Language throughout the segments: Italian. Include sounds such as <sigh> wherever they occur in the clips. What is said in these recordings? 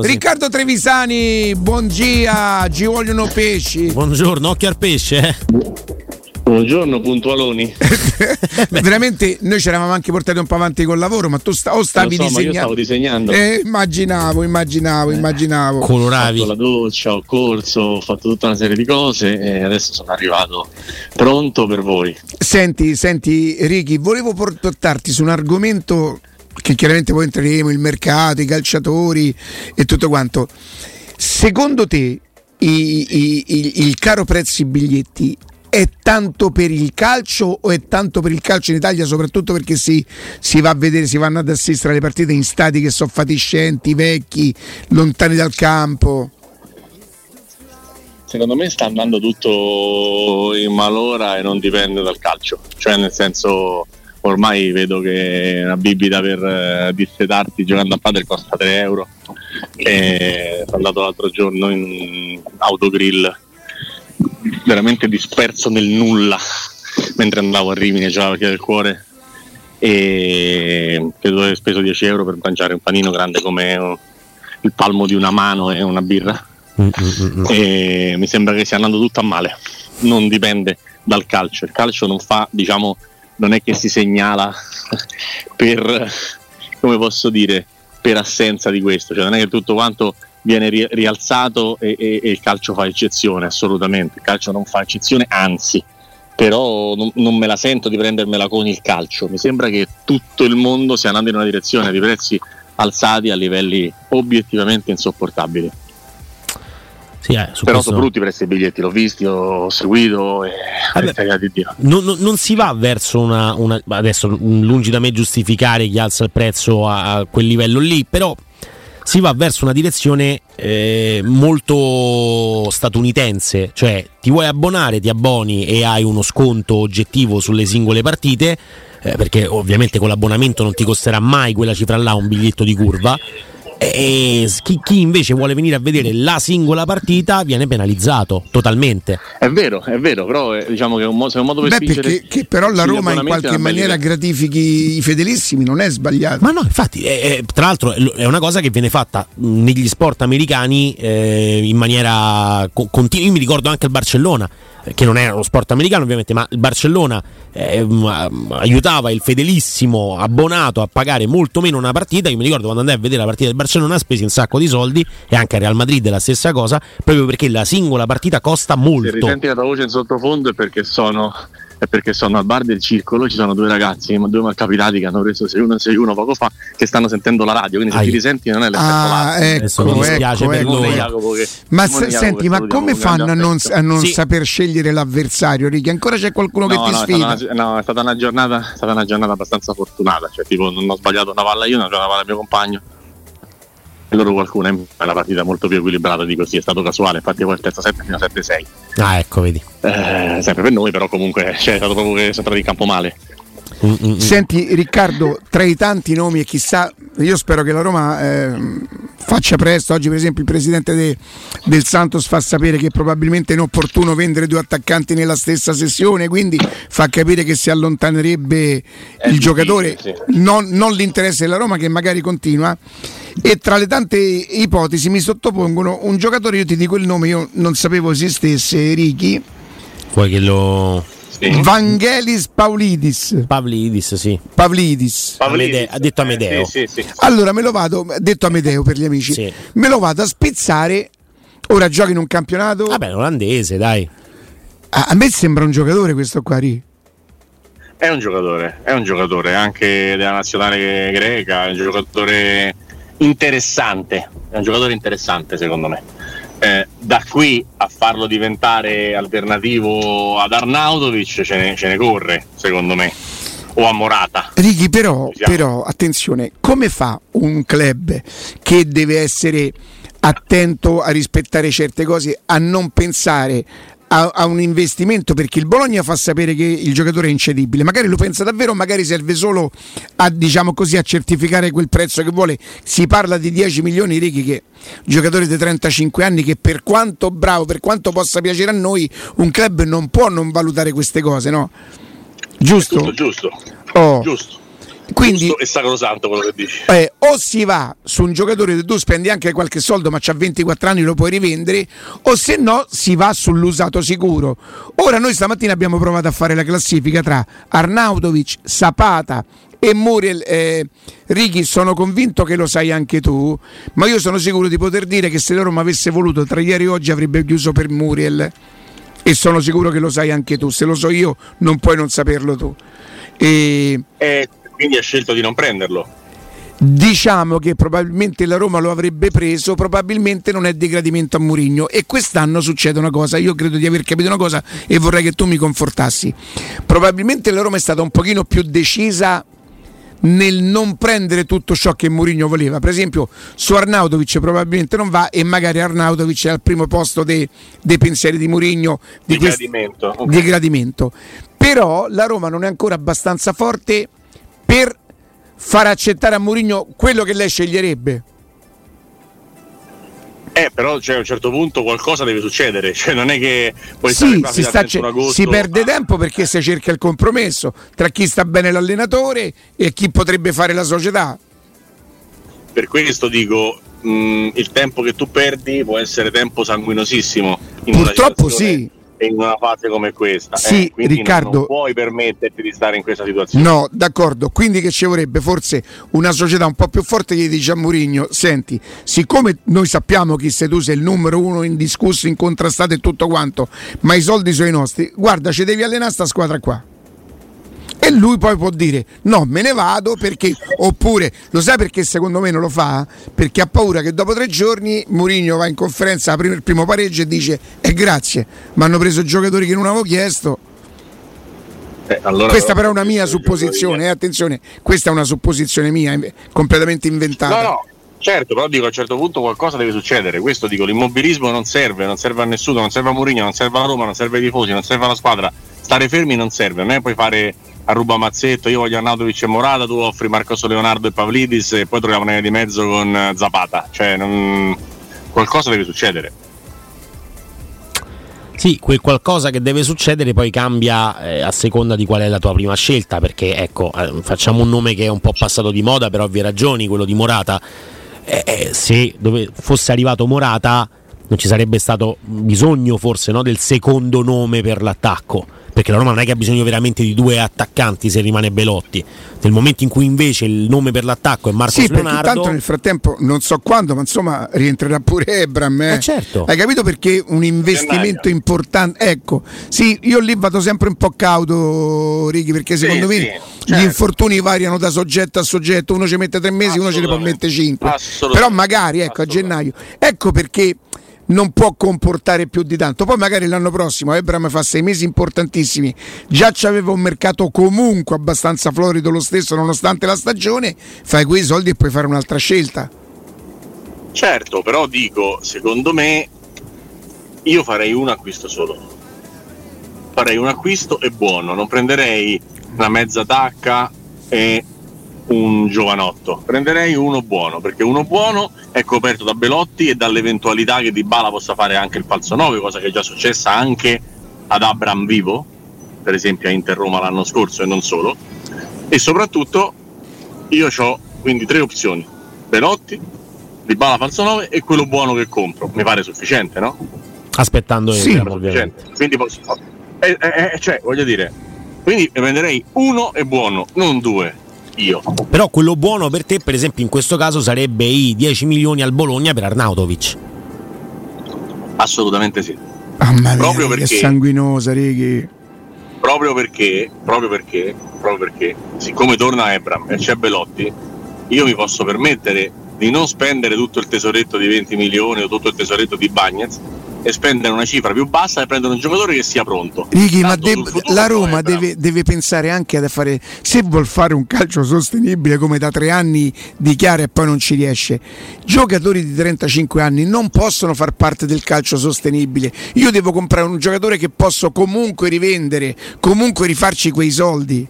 Riccardo Trevisani, buon gia, ci vogliono pesci. Buongiorno, occhio al pesce. Eh? Buongiorno puntualoni. <laughs> Veramente noi ci eravamo anche portati un po' avanti col lavoro, ma tu sta, o stavi so, disegnando. stavo disegnando. Eh, immaginavo, immaginavo, eh, immaginavo. Coloravi. Ho fatto la doccia, ho corso, ho fatto tutta una serie di cose e adesso sono arrivato pronto per voi. Senti, senti Ricky, volevo portarti su un argomento che chiaramente poi entreremo, il mercato, i calciatori e tutto quanto. Secondo te i, i, i, il caro prezzi biglietti è tanto per il calcio o è tanto per il calcio in Italia, soprattutto perché si, si, va a vedere, si vanno ad assistere alle partite in stati che sono fatiscenti, vecchi, lontani dal campo? Secondo me sta andando tutto in malora e non dipende dal calcio, cioè nel senso ormai vedo che una bibita per eh, dissetarti giocando a padre costa 3 euro. E sono andato l'altro giorno in autogrill veramente disperso nel nulla mentre andavo a Rimini giocare la del cuore. E credo di aver speso 10 euro per mangiare un panino grande come il palmo di una mano e una birra. Mm-hmm. e mi sembra che stia andando tutto a male. Non dipende dal calcio. Il calcio non fa diciamo non è che si segnala <laughs> per, come posso dire, per assenza di questo, cioè non è che tutto quanto viene ri- rialzato e, e, e, il calcio fa eccezione, assolutamente, il calcio non fa eccezione, anzi, però non, non, me la sento di prendermela con il calcio, mi sembra che tutto il mondo stia andando in una direzione di prezzi alzati a livelli obiettivamente insopportabili. Sì, eh, Però questo... sono brutti per questi biglietti, l'ho visto, ho seguito e Vabbè, di Dio. Non, non, si va verso una, una, Adesso lungi da me giustificare chi alza il prezzo a, a quel livello lì, però si va verso una direzione eh, molto statunitense, cioè ti vuoi abbonare, ti abboni e hai uno sconto oggettivo sulle singole partite, eh, perché ovviamente con l'abbonamento non ti costerà mai quella cifra là un biglietto di curva e chi, chi, invece vuole venire a vedere la singola partita viene penalizzato totalmente. È vero, è vero, però eh, diciamo che è un, modo, è un modo per Beh, perché, che però la Roma in qualche maniera gratifichi i fedelissimi, non è sbagliato. Ma no, infatti, è, è, tra l'altro è una cosa che viene fatta negli sport americani eh, in maniera continua. Io mi ricordo anche il Barcellona che non era uno sport americano ovviamente, ma il Barcellona eh, aiutava il fedelissimo abbonato a pagare molto meno una partita. Io mi ricordo quando andai a vedere la partita del Barcellona, spesi un sacco di soldi e anche a Real Madrid è la stessa cosa, proprio perché la singola partita costa molto. Se risenti la tua voce in sottofondo è perché sono è perché sono al bar del circolo, ci sono due ragazzi, due malcapitati che hanno preso 6-1 e 6-1 poco fa, che stanno sentendo la radio, quindi se Ai. ti risenti non è l'effetto ah, ecco, mi dispiace ecco, per ecco. loro. ma se, senti, ma come fanno a non, a non sì. saper scegliere l'avversario, Ricky? Ancora c'è qualcuno no, che ti no, sfida? È una, no, è stata una giornata, è stata una giornata abbastanza fortunata, cioè tipo non ho sbagliato una palla io, non ho una palla al mio compagno loro qualcuno è una partita molto più equilibrata di così, è stato casuale, infatti poi il terzo set fino a 7-6. Ah, ecco, vedi. Eh, sempre per noi, però comunque cioè, è stato proprio che sono entrati in campo male. Mm-mm. Senti Riccardo, tra i tanti nomi e chissà, io spero che la Roma eh, faccia presto, oggi per esempio il presidente de, del Santos fa sapere che probabilmente è inopportuno vendere due attaccanti nella stessa sessione, quindi fa capire che si allontanerebbe è il giocatore, sì. non, non l'interesse della Roma che magari continua e tra le tante ipotesi mi sottopongono un giocatore, io ti dico il nome, io non sapevo esistesse, Ricky. Vuoi che lo... Vangelis Paulidis. Pavlidis, sì. Pavlidis. Amede- ha detto Amedeo. Sì, sì, sì. Allora me lo vado, detto Amedeo per gli amici, Sì. me lo vado a spizzare. Ora gioca in un campionato. Vabbè, olandese, dai. A, a me sembra un giocatore questo qua, Ri. È un giocatore, è un giocatore anche della nazionale greca, è un giocatore interessante, è un giocatore interessante secondo me. Eh, da qui a farlo diventare alternativo ad Arnautovic ce ne, ce ne corre, secondo me, o a Morata. Righi, però, però, attenzione, come fa un club che deve essere attento a rispettare certe cose, a non pensare a, a, un investimento perché il Bologna fa sapere che il giocatore è incedibile. Magari lo pensa davvero, magari serve solo a, diciamo così, a certificare quel prezzo che vuole. Si parla di 10 milioni Righi che giocatore di 35 anni che per quanto bravo, per quanto possa piacere a noi, un club non può non valutare queste cose, no? Giusto? Giusto, giusto. Oh. giusto. Quindi, Giusto e sacrosanto quello che dici. Eh, o si va su un giocatore che tu spendi anche qualche soldo, ma c'ha 24 anni, lo puoi rivendere, o se no si va sull'usato sicuro. Ora noi stamattina abbiamo provato a fare la classifica tra Arnautovic, Sapata e Muriel. Eh, Ricky, sono convinto che lo sai anche tu, ma io sono sicuro di poter dire che se la Roma avesse voluto tra ieri e oggi avrebbe chiuso per Muriel. E sono sicuro che lo sai anche tu. Se lo so io, non puoi non saperlo tu. E... Eh, quindi ha scelto di non prenderlo. Diciamo che probabilmente la Roma lo avrebbe preso, probabilmente non è degradimento a Murigno e quest'anno succede una cosa, io credo di aver capito una cosa e vorrei che tu mi confortassi. Probabilmente la Roma è stata un pochino più decisa nel non prendere tutto ciò che Mourinho voleva. Per esempio, su Arnautovic probabilmente non va e magari Arnautovic è al primo posto dei, dei pensieri di Mourinho di, di, gradimento. Okay. di gradimento. Però la Roma non è ancora abbastanza forte per far accettare a Mourinho quello che lei sceglierebbe. Eh, però cioè, a un certo punto qualcosa deve succedere, <laughs> cioè non è che puoi sì, si, sta, si perde tempo perché si cerca il compromesso tra chi sta bene l'allenatore e chi potrebbe fare la società. Per questo dico, mh, il tempo che tu perdi può essere tempo sanguinosissimo. Purtroppo sì in una fase come questa. Sì, eh, Riccardo. Non, non, puoi permetterti di stare in questa situazione. No, d'accordo. Quindi che ci vorrebbe forse una società un po' più forte che dice a Murigno: Senti, siccome noi sappiamo chi sei tu, sei il numero uno indiscusso, incontrastato e tutto quanto, ma i soldi sono i nostri, guarda, ci devi allenare sta squadra qua e lui poi può dire no me ne vado perché oppure lo sai perché secondo me non lo fa perché ha paura che dopo tre giorni Mourinho va in conferenza apre il primo pareggio e dice eh grazie mi hanno preso giocatori che non avevo chiesto eh, allora questa però è una mia supposizione eh, attenzione questa è una supposizione mia completamente inventata no no Certo, però dico a un certo punto qualcosa deve succedere. Questo dico, l'immobilismo non serve, non serve a nessuno, non serve a Mourinho, non serve a Roma, non serve ai tifosi, non serve alla squadra. Stare fermi non serve, non è puoi fare a ruba mazzetto, io voglio Arnautovic e Morata, tu offri Marcos Leonardo e Pavlidis e poi troviamo una di mezzo con eh, Zapata. Cioè, non... qualcosa deve succedere. Sì, quel qualcosa che deve succedere poi cambia eh, a seconda di qual è la tua prima scelta, perché ecco, eh, facciamo un nome che è un po' passato di moda per ovvie ragioni, quello di Morata. Eh, eh se dove fosse arrivato Morata non ci sarebbe stato bisogno forse no, del secondo nome per l'attacco perché la Roma non è che ha bisogno veramente di due attaccanti se rimane Belotti. Nel momento in cui invece il nome per l'attacco è Marco sì, Leonardo. Tanto nel frattempo non so quando, ma insomma rientrerà pure Ebram. Eh. Eh certo. Hai capito perché un investimento importante? Ecco, sì, io lì vado sempre un po' cauto, Righi, perché secondo sì, me sì, certo. gli infortuni variano da soggetto a soggetto. Uno ci mette tre mesi, uno ce ne può mettere cinque. Però magari ecco a gennaio. Ecco perché non può comportare più di tanto. Poi magari l'anno prossimo Ebram fa sei mesi importantissimi, già c'aveva un mercato comunque abbastanza florido lo stesso nonostante la stagione, fai quei soldi e puoi fare un'altra scelta. Certo, però dico, secondo me io farei un acquisto solo. Farei un acquisto e buono, non prenderei una mezza tacca e un giovanotto, prenderei uno buono, perché uno buono è coperto da Belotti e dall'eventualità che Di Bala possa fare anche il falso 9, cosa che è già successa anche ad Abram Vivo, per esempio a Inter Roma l'anno scorso e non solo. E soprattutto io ho quindi tre opzioni: Belotti, Di Bala falso 9 e quello buono che compro. Mi pare sufficiente, no? Aspettando sì, Inter, ovviamente. Quindi posso, eh, eh, eh, cioè, voglio dire, quindi prenderei uno e buono, non due io. Però quello buono per te, per esempio, in questo caso sarebbe i 10 milioni al Bologna per Arnautovic. Assolutamente sì. Ah, ma proprio perché è sanguinosa, Righi. Proprio perché, proprio perché, proprio perché, siccome torna Ebram e c'è Belotti, io mi posso permettere di non spendere tutto il tesoretto di 20 milioni o tutto il tesoretto di Bagnets e spendere una cifra più bassa e prendere un giocatore che sia pronto. Ricky, ma de- la Roma deve, deve, pensare anche a fare, se vuol fare un calcio sostenibile come da tre anni dichiara e poi non ci riesce, giocatori di 35 anni non possono far parte del calcio sostenibile. Io devo comprare un giocatore che posso comunque rivendere, comunque rifarci quei soldi.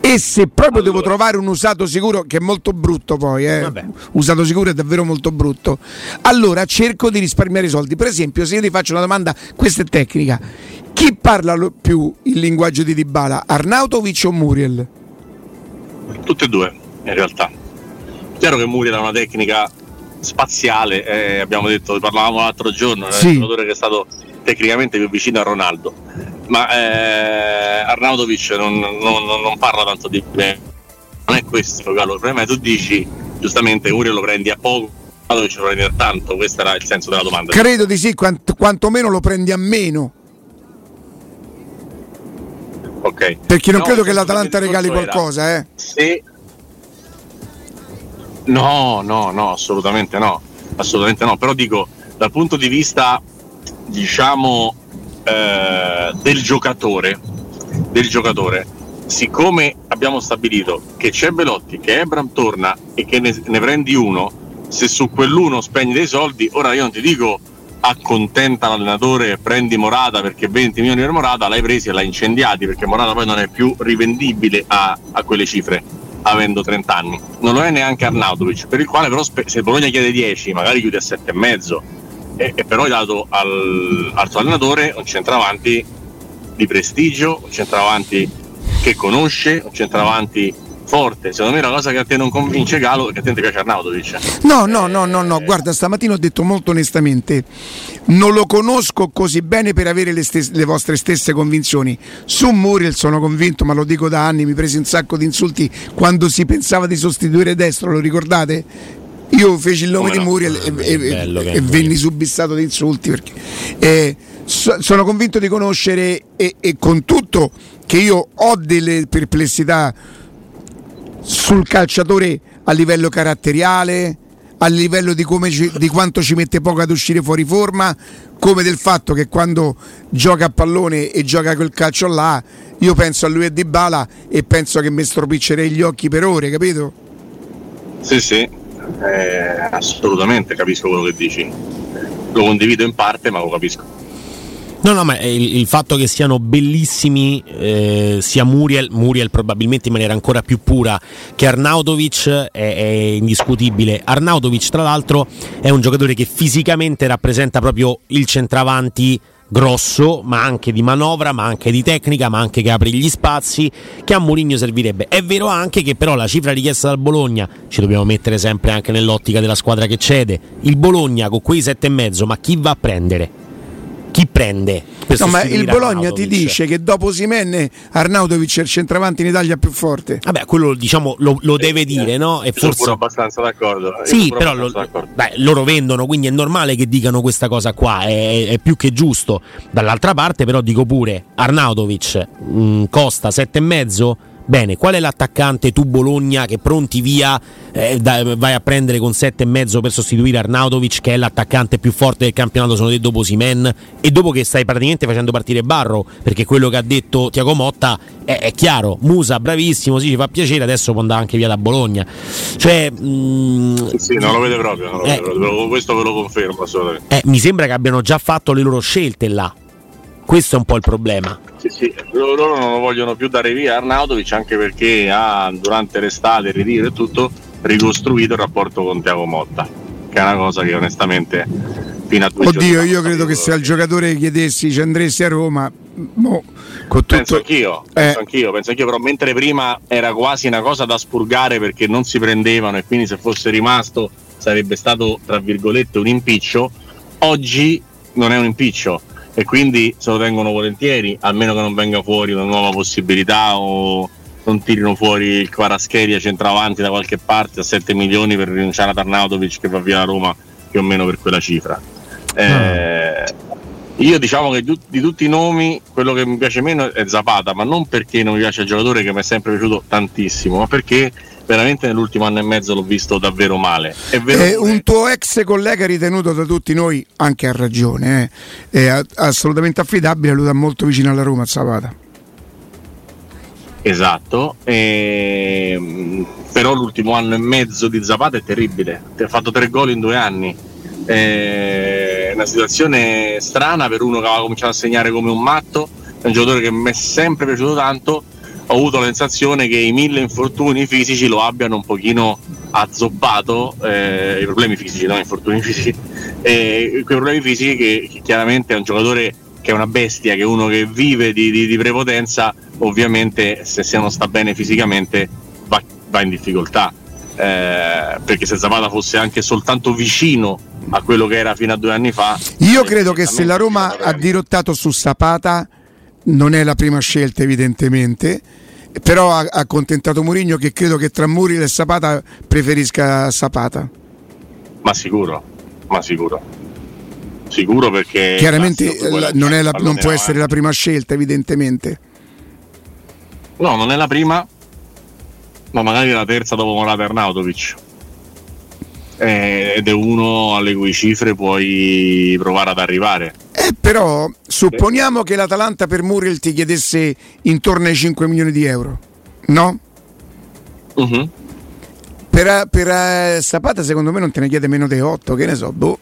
E se proprio allora. devo trovare un usato sicuro, che è molto brutto poi, eh? usato sicuro è davvero molto brutto, allora cerco di risparmiare i soldi. Per esempio, se io ti faccio una domanda, questa è tecnica, chi parla più il linguaggio di Dybala, Arnautovic o Muriel? Tutte e due, in realtà. Chiaro che Muriel ha una tecnica spaziale, eh, abbiamo detto, parlavamo l'altro giorno, sì. è un giocatore che è stato tecnicamente più vicino a Ronaldo. Ma eh, Arnautovic non, non, non, parla tanto di me. Non è questo il problema è tu dici giustamente Uriel lo prendi a poco Arnautovic lo prendi a tanto. Questo era il senso della domanda. Credo di sì quant- quantomeno lo prendi a meno. Ok. Perché non no, credo che l'Atalanta regali qualcosa era, eh. se no no no assolutamente no. Assolutamente no. Però dico dal punto di vista diciamo eh, del giocatore, del giocatore, siccome abbiamo stabilito che c'è Belotti, che Ebram torna e che ne, ne prendi uno, se su quell'uno spendi dei soldi, ora io non ti dico accontenta l'allenatore prendi Morata perché 20 milioni per Morata l'hai presi e l'hai incendiati perché Morata poi non è più rivendibile a, a quelle cifre avendo 30 anni non lo è neanche Arnautovic per il quale però se Bologna chiede 10 magari chiude a 7,5 e, e però hai dato al, al tuo allenatore un centravanti di prestigio, un centravanti che conosce, un centravanti forte. Secondo me è una cosa che a te non convince Galo che a te ti piace Arnautovic. No, no, no, no, no, guarda, stamattina ho detto molto onestamente, non lo conosco così bene per avere le, stesse, le vostre stesse convinzioni. Su Muriel sono convinto, ma lo dico da anni, mi presi un sacco di insulti quando si pensava di sostituire destro, lo ricordate? Io feci il nome Come di no? Muriel e, e, e venni subissato di insulti perché eh, so, sono convinto di conoscere e, e con tutto che io ho delle perplessità sul calciatore a livello caratteriale, a livello di, ci, di, quanto ci mette poco ad uscire fuori forma, come del fatto che quando gioca a pallone e gioca quel calcio là, io penso a lui e Di Bala e penso che mi stropiccerei gli occhi per ore, capito? Sì, sì eh, assolutamente capisco quello che dici. Lo condivido in parte, ma lo capisco. No, no, ma il, il fatto che siano bellissimi eh, sia Muriel, Muriel probabilmente in maniera ancora più pura che Arnautovic è, è, indiscutibile. Arnautovic, tra l'altro, è un giocatore che fisicamente rappresenta proprio il centravanti grosso, ma anche di manovra, ma anche di tecnica, ma anche che apre gli spazi, che a Mourinho servirebbe. È vero anche che però la cifra richiesta dal Bologna, ci dobbiamo mettere sempre anche nell'ottica della squadra che cede, il Bologna con quei sette e mezzo, ma chi va a prendere? Chi prende? No, ma il Bologna ti dice che dopo Simenne Arnautovic è il centravanti in Italia più forte. Vabbè, quello diciamo lo, lo deve dire, no? E forse... Sono abbastanza d'accordo. Sì, però lo, d'accordo. Beh, loro vendono, quindi è normale che dicano questa cosa qua, è, è più che giusto. Dall'altra parte, però, dico pure: Arnautovic mh, mm, costa 7,5 Bene, qual è l'attaccante tu Bologna che pronti via eh, da, vai a prendere con 7,5 per sostituire Arnautovic che è l'attaccante più forte del campionato sono te dopo Simen e dopo che stai praticamente facendo partire Barro perché quello che ha detto Tiago Motta è, è chiaro, Musa bravissimo, sì ci fa piacere, adesso può andare anche via da Bologna. Cioè, mh, mm, sì, non lo vede proprio, lo eh, vede proprio. questo ve lo confermo assolutamente. Eh, mi sembra che abbiano già fatto le loro scelte là. Questo è un po' il problema. Sì, sì. Loro non lo vogliono più dare via Arnautovic anche perché ha durante l'estate, il ritiro e tutto, ricostruito il rapporto con Tiago Motta, che è una cosa che onestamente fino a due Oddio, io credo che se al giocatore chiedessi ci andresti a Roma, mo, tutto... penso, anch'io, eh. penso anch'io, penso anch'io, però mentre prima era quasi una cosa da spurgare perché non si prendevano e quindi se fosse rimasto sarebbe stato tra virgolette un impiccio, oggi non è un impiccio e quindi se lo tengono volentieri, almeno che non venga fuori una nuova possibilità o non tirino fuori il Quarascheria centravanti da qualche parte a 7 milioni per rinunciare a Tarnautovic che va via da Roma più o meno per quella cifra. Eh, Io diciamo che di tutti i nomi quello che mi piace meno è Zapata, ma non perché non mi piace il giocatore che mi è sempre piaciuto tantissimo, ma perché veramente nell'ultimo anno e mezzo l'ho visto davvero male. È eh, un tuo ex collega ritenuto da tutti noi, anche a ragione, eh, è assolutamente affidabile, lui dà molto vicino alla Roma Zapata. Esatto, e, però l'ultimo anno e mezzo di Zapata è terribile, ha fatto tre gol in due anni è una situazione strana per uno che aveva cominciato a segnare come un matto, è un giocatore che mi è sempre piaciuto tanto, ho avuto la sensazione che i mille infortuni fisici lo abbiano un pochino azzoppato, eh, i problemi fisici, non infortuni fisici, eh, quei problemi fisici che, che, chiaramente è un giocatore che è una bestia, che è uno che vive di, di, di prepotenza, ovviamente se, se non sta bene fisicamente va, va in difficoltà. Eh, perché se Zapata fosse anche soltanto vicino a quello che era fino a due anni fa. Io credo che se la Roma ha dirottato su Zapata non è la prima scelta evidentemente, però ha accontentato Mourinho che credo che tra Muriel e Zapata preferisca Zapata. Ma sicuro, ma sicuro. Sicuro perché... Chiaramente la, non, la, non può essere la prima scelta evidentemente. No, non è la prima, ma magari la terza dopo Morata Arnautovic eh, ed è uno alle cui cifre puoi provare ad arrivare. Eh, però supponiamo che l'Atalanta per Muriel ti chiedesse intorno ai 5 milioni di euro, no? Uh-huh. Per, per uh, Zapata secondo me non te ne chiede meno di 8, che ne so, boh.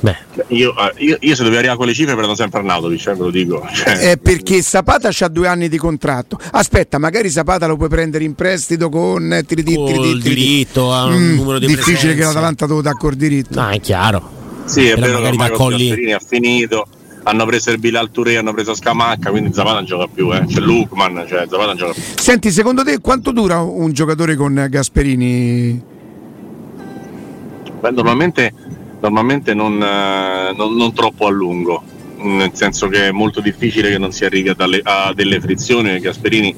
Beh. Io, eh, io, io, se dovevo arrivare a quelle cifre prendo sempre Arnautovic, eh, ve lo dico. Cioè, eh, perché Zapata ha due anni di contratto. Aspetta, magari Zapata lo puoi prendere in prestito con eh, tiri, tiri, diritto a un mm, numero di Difficile presenze. che l'Atalanta te lo dà col diritto. No, è chiaro. Sì, è vero che Gasperini ha finito. Hanno preso il Bilal Touré, hanno preso Scamacca, quindi Zapata non gioca più, eh. C'è Lukman, cioè Zapata non gioca più. Senti, secondo te quanto dura un giocatore con Gasperini? Beh, normalmente normalmente non, eh, non, non, troppo a lungo, nel senso che è molto difficile che non si arrivi a, dalle, a delle frizioni. Gasperini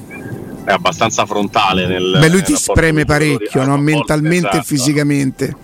è abbastanza frontale nel. Beh, lui ti spreme parecchio, no? mentalmente esatto. e fisicamente.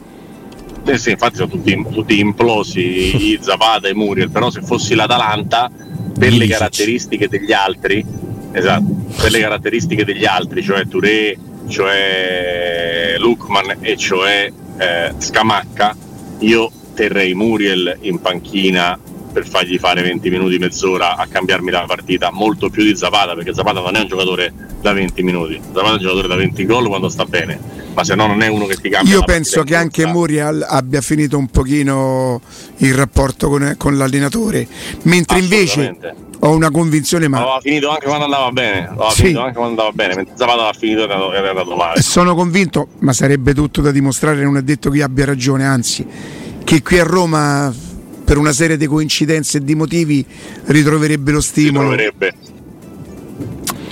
Eh sì, infatti sono tutti, tutti implosi, i Zapata e Muriel, però se fossi l'Atalanta, per le caratteristiche degli altri, esatto, per le caratteristiche degli altri, cioè Touré, cioè Lukman e cioè eh, Scamacca, io terrei Muriel in panchina per fargli fare 20 minuti, mezz'ora a cambiarmi la partita, molto più di Zapata, perché Zapata non è un giocatore da 20 minuti, Zapata è un giocatore da 20 gol quando sta bene, ma se no non è uno che ti cambia. Io penso che anche Muriel abbia finito un pochino il rapporto con, con l'allenatore, mentre invece ho una convinzione ma aveva finito anche quando andava bene aveva sì. finito anche quando andava bene mentre Zapata aveva finito ed era andato male sono convinto ma sarebbe tutto da dimostrare non è detto che abbia ragione anzi che qui a Roma per una serie di coincidenze e di motivi ritroverebbe lo stimolo ritroverebbe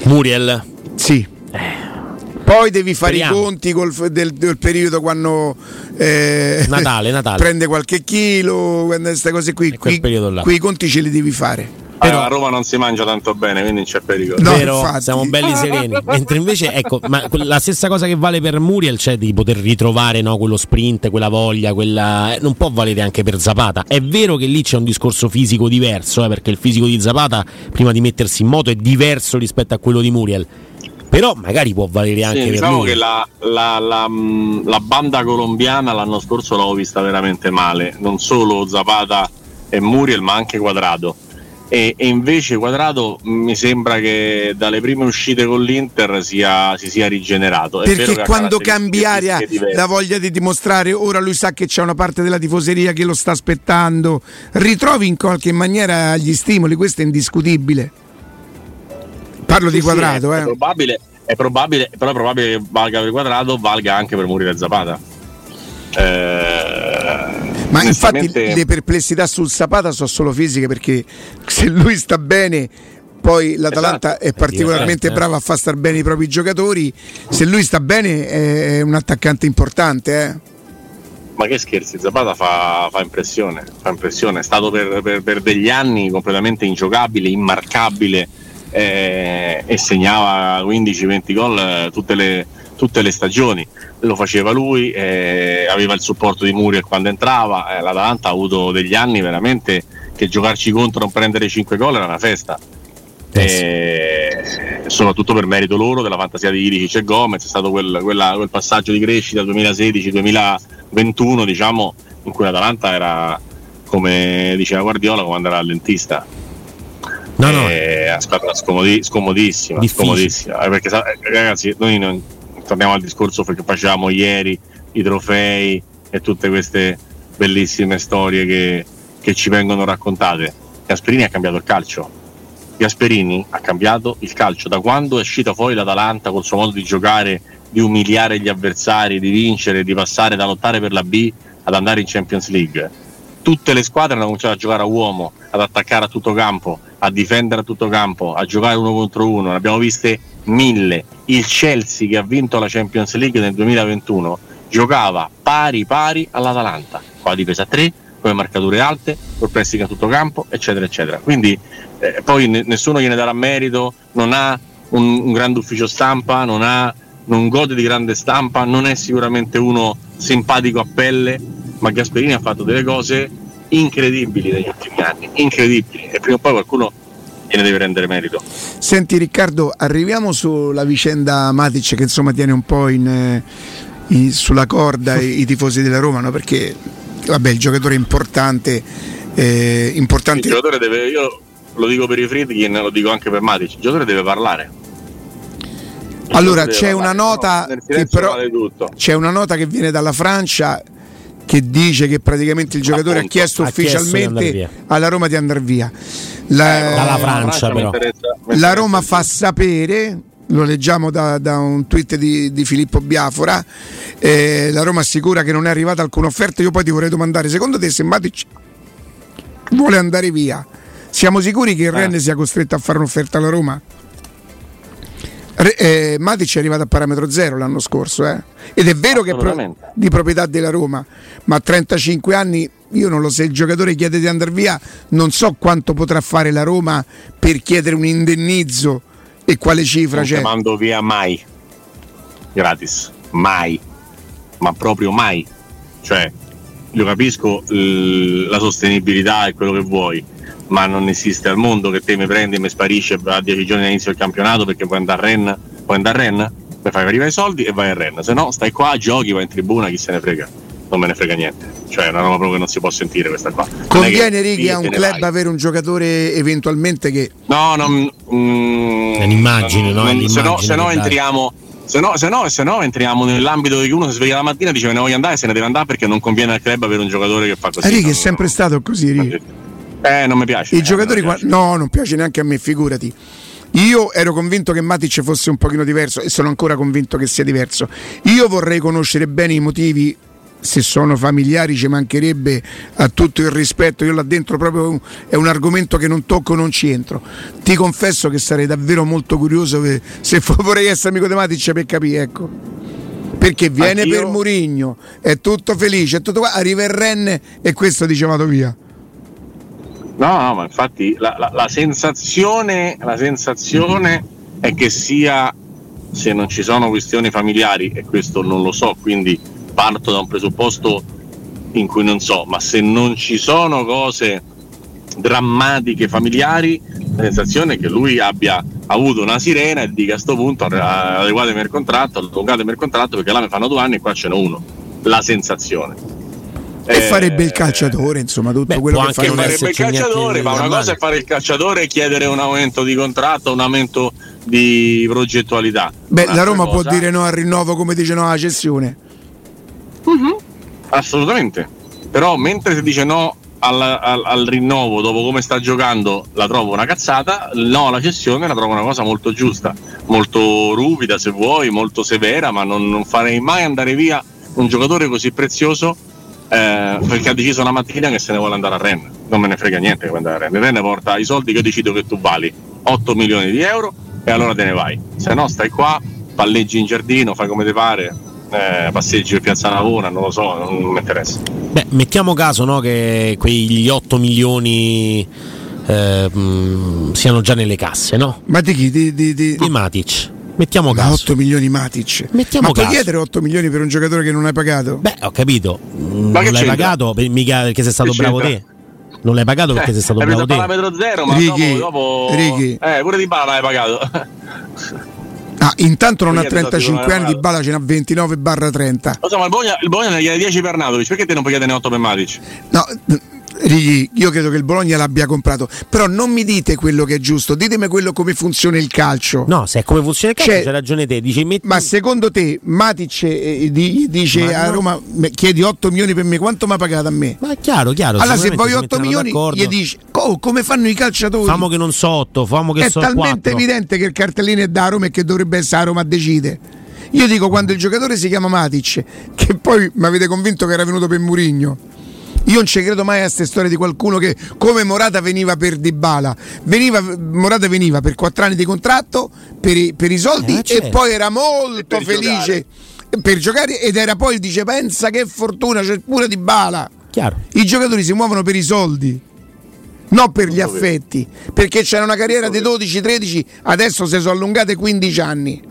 Muriel sì. Poi devi fare Speriamo. i conti col, del, del, periodo quando eh, Natale, <laughs> Natale. prende qualche chilo, queste cose qui. Qui, qui i conti ce li devi fare. Però a Roma non si mangia tanto bene, quindi non c'è pericolo. No, Vero, infatti. siamo belli sereni. Mentre invece, ecco, la stessa cosa che vale per Muriel, cioè di poter ritrovare no, quello sprint, quella voglia, quella... Eh, non può valere anche per Zapata. È vero che lì c'è un discorso fisico diverso, eh, perché il fisico di Zapata, prima di mettersi in moto, è diverso rispetto a quello di Muriel. Però magari può valere anche sì, per diciamo lui. che la, la, la, la banda colombiana l'anno scorso l'avevo vista veramente male, non solo Zapata e Muriel, ma anche Quadrado e, e, invece Quadrato mi sembra che dalle prime uscite con l'Inter sia, si sia rigenerato. È Perché quando cambi aria la voglia di dimostrare, ora lui sa che c'è una parte della tifoseria che lo sta aspettando, ritrovi in qualche maniera gli stimoli, questo è indiscutibile. Parlo sì, di Quadrato. Sì, è, eh. probabile, è, probabile, però è probabile che valga per Quadrato, valga anche per Murire Zapata. Eh, ma infatti le perplessità sul Zapata sono solo fisiche perché se lui sta bene poi l'Atalanta esatto. è particolarmente esatto. brava a far star bene i propri giocatori se lui sta bene è un attaccante importante eh. ma che scherzi Zapata fa, fa, impressione, fa impressione è stato per, per, per degli anni completamente ingiocabile immarcabile eh, e segnava 15-20 gol tutte le tutte le stagioni, lo faceva lui, eh, aveva il supporto di Muriel quando entrava, eh, l'Atalanta ha avuto degli anni veramente che giocarci contro non prendere 5 gol era una festa. E soprattutto per merito loro della fantasia di Ilicic e Gomez è stato quel, quella, quel passaggio di crescita 2016-2021 diciamo in cui l'Atalanta era come diceva Guardiola come andare al dentista No, no. è una squadra scomodissima, scomodissima. Eh, perché ragazzi noi non, torniamo al discorso che facevamo ieri i trofei e tutte queste bellissime storie che, che ci vengono raccontate Gasperini ha cambiato il calcio Gasperini ha cambiato il calcio da quando è uscita fuori l'Atalanta col suo modo di giocare, di umiliare gli avversari, di vincere, di passare da lottare per la B ad andare in Champions League. Tutte le squadre hanno cominciato a giocare a uomo, ad attaccare a tutto campo, a difendere a tutto campo, a giocare uno contro uno. Ne abbiamo viste mille. Il Chelsea che ha vinto la Champions League nel 2021 giocava pari pari all'Atalanta, qua difesa a 3, con le marcature alte, col pressing a tutto campo, eccetera, eccetera. Quindi eh, poi n- nessuno gliene darà merito, non ha un, un grande ufficio stampa, non, ha, non gode di grande stampa, non è sicuramente uno simpatico a pelle, ma Gasperini ha fatto delle cose incredibili negli ultimi anni, incredibili, e prima o poi qualcuno gliene deve rendere merito. Senti Riccardo, arriviamo sulla vicenda Matic che insomma tiene un po' in, eh, in, sulla corda i, i, tifosi della Roma, no? perché vabbè, il giocatore è importante. Eh, importante... Il giocatore deve, io lo dico per i Friedkin, lo dico anche per Matic, il giocatore deve parlare. Il allora c'è una nota no, che però vale c'è una nota che viene dalla Francia che dice che praticamente il giocatore Appunto, ha chiesto ha ufficialmente chiesto alla Roma di andare via. La, eh, dalla Francia, però. La Roma fa sapere lo leggiamo da, da un tweet di, di Filippo Biafora. Eh, la Roma assicura che non è arrivata alcuna offerta. Io poi ti vorrei domandare: secondo te, se Matic vuole andare via, siamo sicuri che il eh. Rennes sia costretto a fare un'offerta alla Roma? Re, eh, Matic è arrivato a parametro zero l'anno scorso eh? ed è vero che è pro- di proprietà della Roma, ma a 35 anni io non lo so, se il giocatore chiede di andare via, non so quanto potrà fare la Roma per chiedere un indennizzo e quale cifra non c'è. Non mando via mai, gratis, mai, ma proprio mai. Cioè, io capisco l- la sostenibilità e quello che vuoi, ma non esiste al mondo che te mi prendi e mi sparisce a 10 giorni all'inizio del campionato perché puoi andare a Rennes, puoi andare a Rennes, mi fai arrivare i soldi e vai a Rennes, se no stai qua, giochi, vai in tribuna, chi se ne frega, non me ne frega niente, cioè è una roba proprio che non si può sentire questa qua. Conviene Righi a un club vai. avere un giocatore eventualmente che... No, non... Mm, è un'immagine, no? Se no, se no entriamo... Se no, se, no, se no, entriamo nell'ambito di uno si sveglia la mattina e dice me ne voglio andare e se ne deve andare perché non conviene al club avere un giocatore che fa così. Righi è sempre stato così, Righi. Eh, non mi piace. I eh, giocatori qua... No, non piace neanche a me, figurati. Io ero convinto che Matic fosse un pochino diverso e sono ancora convinto che sia diverso. Io vorrei conoscere bene i motivi se sono familiari ci mancherebbe a tutto il rispetto, io là dentro proprio è un argomento che non tocco, non ci entro. Ti confesso che sarei davvero molto curioso se <laughs> vorrei essere amico di Matic per capire, ecco. Perché viene Anch'io... per Murigno, è tutto felice, è tutto qua, arriva il Renne e questo dice vado via. No, no, ma infatti la, la, la sensazione, la sensazione è che sia, se non ci sono questioni familiari, e questo non lo so, quindi parto da un presupposto in cui non so, ma se non ci sono cose drammatiche familiari, la sensazione è che lui abbia avuto una sirena e dica a questo punto adeguatemi il contratto, allungatemi il contratto perché là mi fanno due anni e qua ce n'è uno. La sensazione e farebbe il calciatore, insomma, tutto beh, quello che fa. Farebbe il calciatore, ma una cosa è fare il calciatore e chiedere un aumento di contratto, un aumento di progettualità. Beh, la Roma cosa... può dire no al rinnovo come dice no alla cessione. Uh-huh. Assolutamente. Però mentre si dice no al, al, al, rinnovo dopo come sta giocando la trovo una cazzata, no alla cessione la trovo una cosa molto giusta, molto ruvida se vuoi, molto severa, ma non, non farei mai andare via un giocatore così prezioso eh, perché ha deciso una mattina che se ne vuole andare a Rennes. Non me ne frega niente che andare a Rennes. Rennes porta i soldi che io decido che tu vali, 8 milioni di euro, e allora te ne vai. Se no stai qua, palleggi in giardino, fai come ti pare, eh, passeggi per Piazza Navona, non lo so, non mi interessa. Beh, mettiamo caso no, che quegli 8 milioni eh, mh, siano già nelle casse, no? Ma di chi? Di, di, di... di Matic. Mettiamo caso. 8 milioni Matic. Mettiamo Ma puoi caso. chiedere 8 milioni per un giocatore che non hai pagato? Beh, ho capito. Ma che non l'hai c'entra? pagato per- mica perché sei stato Che bravo c'entra? te. Non l'hai pagato perché Eh, sei stato bravo te. parametro zero, ma Righi, dopo, dopo Righi. Eh, pure di bala l'hai pagato. Ah, intanto non ha Perché ti 35 sono anni, di Bala ce n'ha 29 barra 30. Lo so, ma il Bologna, il Bologna ne chiede 10 per Natovic, perché te non puoi chiedere 8 per Matic? No, Righi, io credo che il Bologna l'abbia comprato, però non mi dite quello che è giusto, ditemi quello come funziona il calcio. No, se è come funziona il calcio, Cioè- c'hai ragione te. Dici, metti... Ma secondo te Matic eh, di- dice Ma a no. Roma "Me- chiedi 8 milioni per me, quanto mi ha pagato a me? Ma è chiaro, chiaro. Allora se si 8 metteranno milioni d'accordo. gli dici "Oh, come fanno i calciatori? Famo che non so 8, famo che è so talmente 4. evidente che il cartellino è da Roma e che dovrebbe essere a Roma a decide. Io dico quando il giocatore si chiama Matic, che poi mi avete convinto che era venuto per Murigno. Io non ci credo mai a queste storie di qualcuno che come Morata veniva per Dybala. Veniva, Morata veniva per 4 anni di contratto, per i, per i soldi Eh, certo. e poi era molto per felice per giocare ed era poi dice pensa che fortuna c'è pure Dybala. Chiaro. I giocatori si muovono per i soldi, non per gli affetti, perché c'era una carriera di 12-13, adesso si sono allungate 15 anni.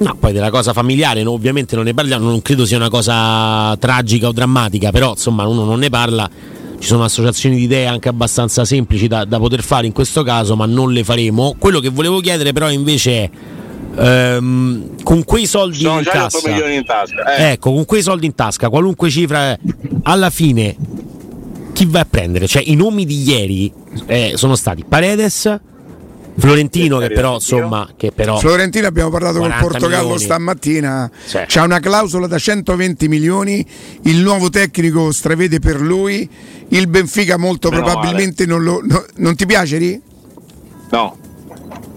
No, poi della cosa familiare no, ovviamente non ne parliamo, non credo sia una cosa tragica o drammatica, però insomma uno non ne parla, ci sono associazioni di idee anche abbastanza semplici da, da poter fare in questo caso, ma non le faremo. Quello che volevo chiedere però invece è, ehm, con quei soldi in già 8 tasca, in tasca. Eh. ecco, con quei soldi in tasca, qualunque cifra è, alla fine chi va a prendere? Cioè i nomi di ieri eh, sono stati Paredes, Florentino che però insomma, che però... Florentino abbiamo parlato col 40 Portogallo milioni. stamattina, Sì. c'ha una clausola da 120 milioni, il nuovo tecnico stravede per lui, il Benfica molto Meno probabilmente non lo... no- non ti piace Ri? No.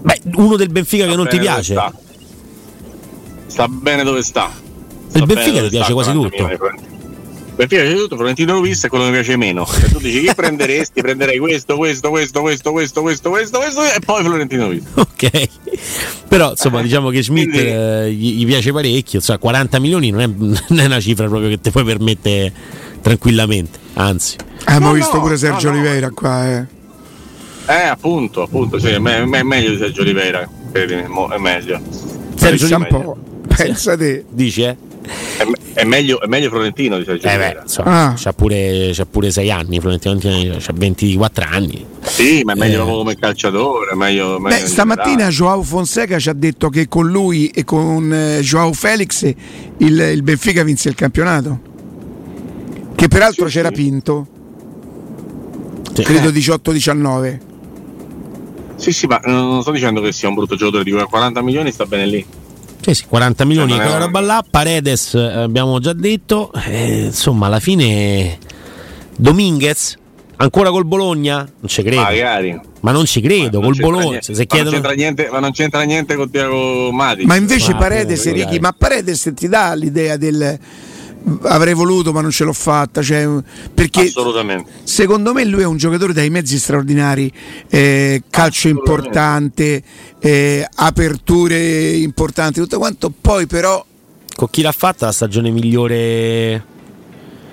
Beh, uno del Benfica che sta non ti piace. Sta. Sta bene dove sta. Sta Il Benfica ti piace sta, quasi 40 tutto. milioni di tutto, Florentino Luis è quello che mi piace meno. Se tu dici chi <laughs> prenderesti, prenderei questo, questo, questo, questo, questo, questo, questo, questo e poi Florentino Luis. Ok, però insomma diciamo che Schmidt Quindi- eh, gli, gli piace parecchio, cioè 40 milioni non è, non è una cifra proprio che ti puoi permettere tranquillamente, anzi. Abbiamo No, visto no, pure Sergio no, no. Oliveira qua, eh. Eh, appunto, appunto, sì, è, me- è meglio di Sergio Oliveira, credimi, è meglio. Sergio Oliveira. po', pensa te. Dici eh? È, è meglio, è meglio Florentino di Sergio Eh beh, insomma, Ah. c'ha pure, c'ha pure 6 anni, Florentino c'ha 24 anni. Sì, ma è meglio Eh. come calciatore, è meglio, meglio Beh, in stamattina. Joao Fonseca ci ha detto che con lui e con eh, Joao Felix il, il Benfica vinse il campionato. Che peraltro Sì, c'era sì. Pinto, Sì. credo 18-19. Sì, sì, ma non sto dicendo che sia un brutto giocatore di cui a 40 milioni sta bene lì. Sì, sì, 40 milioni Cioè, di non è- quella roba là, Paredes eh, abbiamo già detto, eh, insomma alla fine Dominguez ancora col Bologna? Non ci credo. Magari. Ma non ci credo, Non col Bologna. niente- Se ma, non chiedono... c'entra niente, ma non c'entra niente con Tiago Matic. Ma invece Ah, Paredes, Ricky, ma Paredes ti dà l'idea del avrei voluto ma non ce l'ho fatta, cioè, perché Assolutamente. secondo me lui è un giocatore dai mezzi straordinari, eh, calcio importante, eh, aperture importanti, tutto quanto, poi però Con chi l'ha fatta la stagione migliore?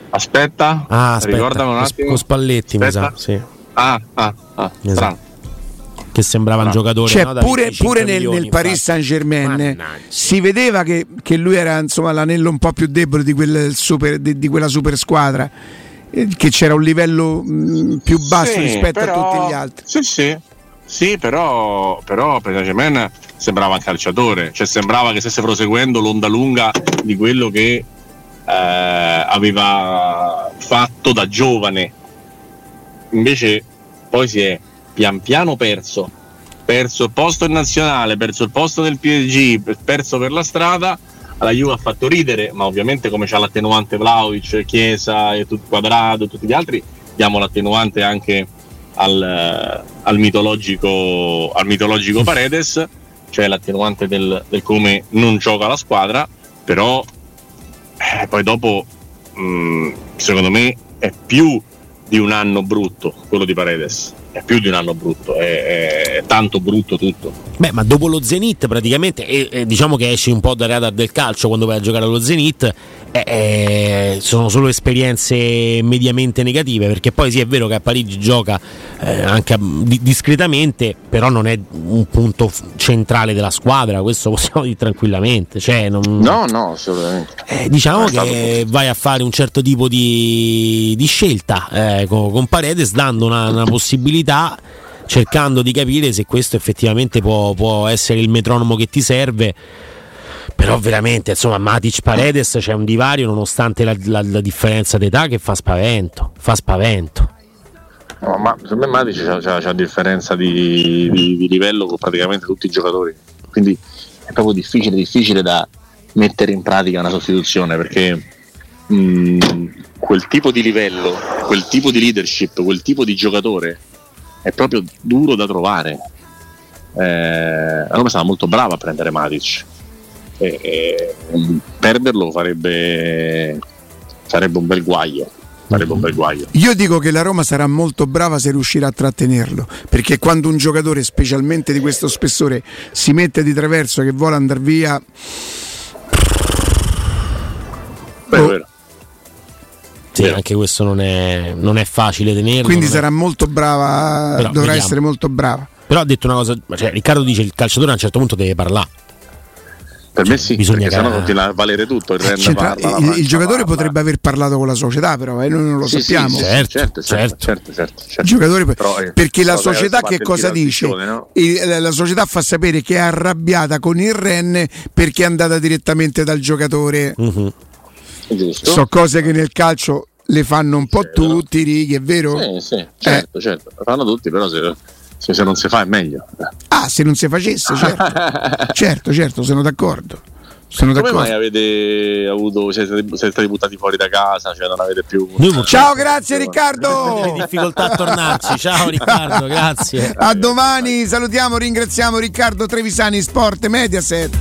Aspetta, Ah, aspetta, ricordami un con- attimo. con Spalletti, mi Aspetta. sa, sì. Ah, ah, ah, Esatto. Che sembrava un No. giocatore Cioè, no, da pure, 25 pure nel, milioni, nel Paris. Saint Germain Mannaggia. si vedeva che, che lui era insomma, l'anello un po' più debole di, quel super- di- di quella super squadra, eh, che c'era un livello mh, più basso Sì, rispetto però- a tutti gli altri. Sì, sì. Sì, però, però per Saint-Germain sembrava un calciatore, cioè sembrava che stesse proseguendo l'onda lunga di quello che eh, aveva fatto da giovane. Invece poi si è pian piano perso, perso il posto in nazionale, perso il posto nel PSG, perso per la strada. La Juve ha fatto ridere, ma ovviamente come c'ha l'attenuante Vlaovic, Chiesa e tutto Quadrado tutti gli altri, diamo l'attenuante anche al, al mitologico, al mitologico Paredes, cioè l'attenuante del, del come non gioca la squadra, però eh, poi dopo mh, secondo me è più di un anno brutto quello di Paredes, è più di un anno brutto, è, è- tanto brutto tutto. Beh, ma dopo lo Zenit praticamente, e, e diciamo che esci un po' dal radar del calcio quando vai a giocare allo Zenit, eh, eh, sono solo esperienze mediamente negative perché poi sì è vero che a Parigi gioca eh, anche di- discretamente però non è un punto centrale della squadra questo <laughs> possiamo dire tranquillamente cioè, non... no no assolutamente. Eh, diciamo che vai a fare un certo tipo di, di scelta eh, con, con, Paredes dando una, una possibilità cercando di capire se questo effettivamente può, può essere il metronomo che ti serve però veramente insomma Matic Paredes c'è un divario nonostante la, la, la differenza d'età che fa spavento fa spavento. No, ma secondo me Matic c'ha, differenza di, di, di, livello con praticamente tutti i giocatori. Quindi è proprio difficile difficile da mettere in pratica una sostituzione perché mh, mm, quel tipo di livello quel tipo di leadership quel tipo di giocatore è proprio duro da trovare. Eh, Roma è stata molto brava a prendere Matic e, e perderlo farebbe, sarebbe un bel guaio. Sarebbe un bel guaio. Io dico che la Roma sarà molto brava se riuscirà a trattenerlo, perché quando un giocatore, specialmente di questo spessore, si mette di traverso che vuole andare via... Beh, oh. Sì, anche questo non è, non è facile tenerlo. Quindi sarà è... molto brava, Però, dovrà vediamo. essere molto brava. Però ha detto una cosa, cioè, Riccardo dice il calciatore a un certo punto deve parlare per me sì, bisogna perché sennò continua a valere tutto. Il, parla, il, il giocatore parla. potrebbe aver parlato con la società, però eh, noi non lo sì, sappiamo. Sì, certo, certo, certo, certo, certo, certo. Giocatore, però, eh, perché la società che cosa dice? No? La società fa sapere che è arrabbiata con il Ren perché è andata direttamente dal giocatore. Uh-huh. So cose che nel calcio le fanno un po' tutti, Righi, è vero? Sì, sì, certo, eh. certo, lo fanno tutti, però se se, se non si fa è meglio. Ah, se non si facesse, certo. <laughs> certo, certo, sono d'accordo. Sono Come d'accordo. mai avete avuto, siete, siete, stati buttati fuori da casa, cioè non avete più... Ciao, grazie Riccardo! difficoltà a tornarci, ciao Riccardo, grazie. A domani, salutiamo, ringraziamo Riccardo Trevisani, Sport Mediaset.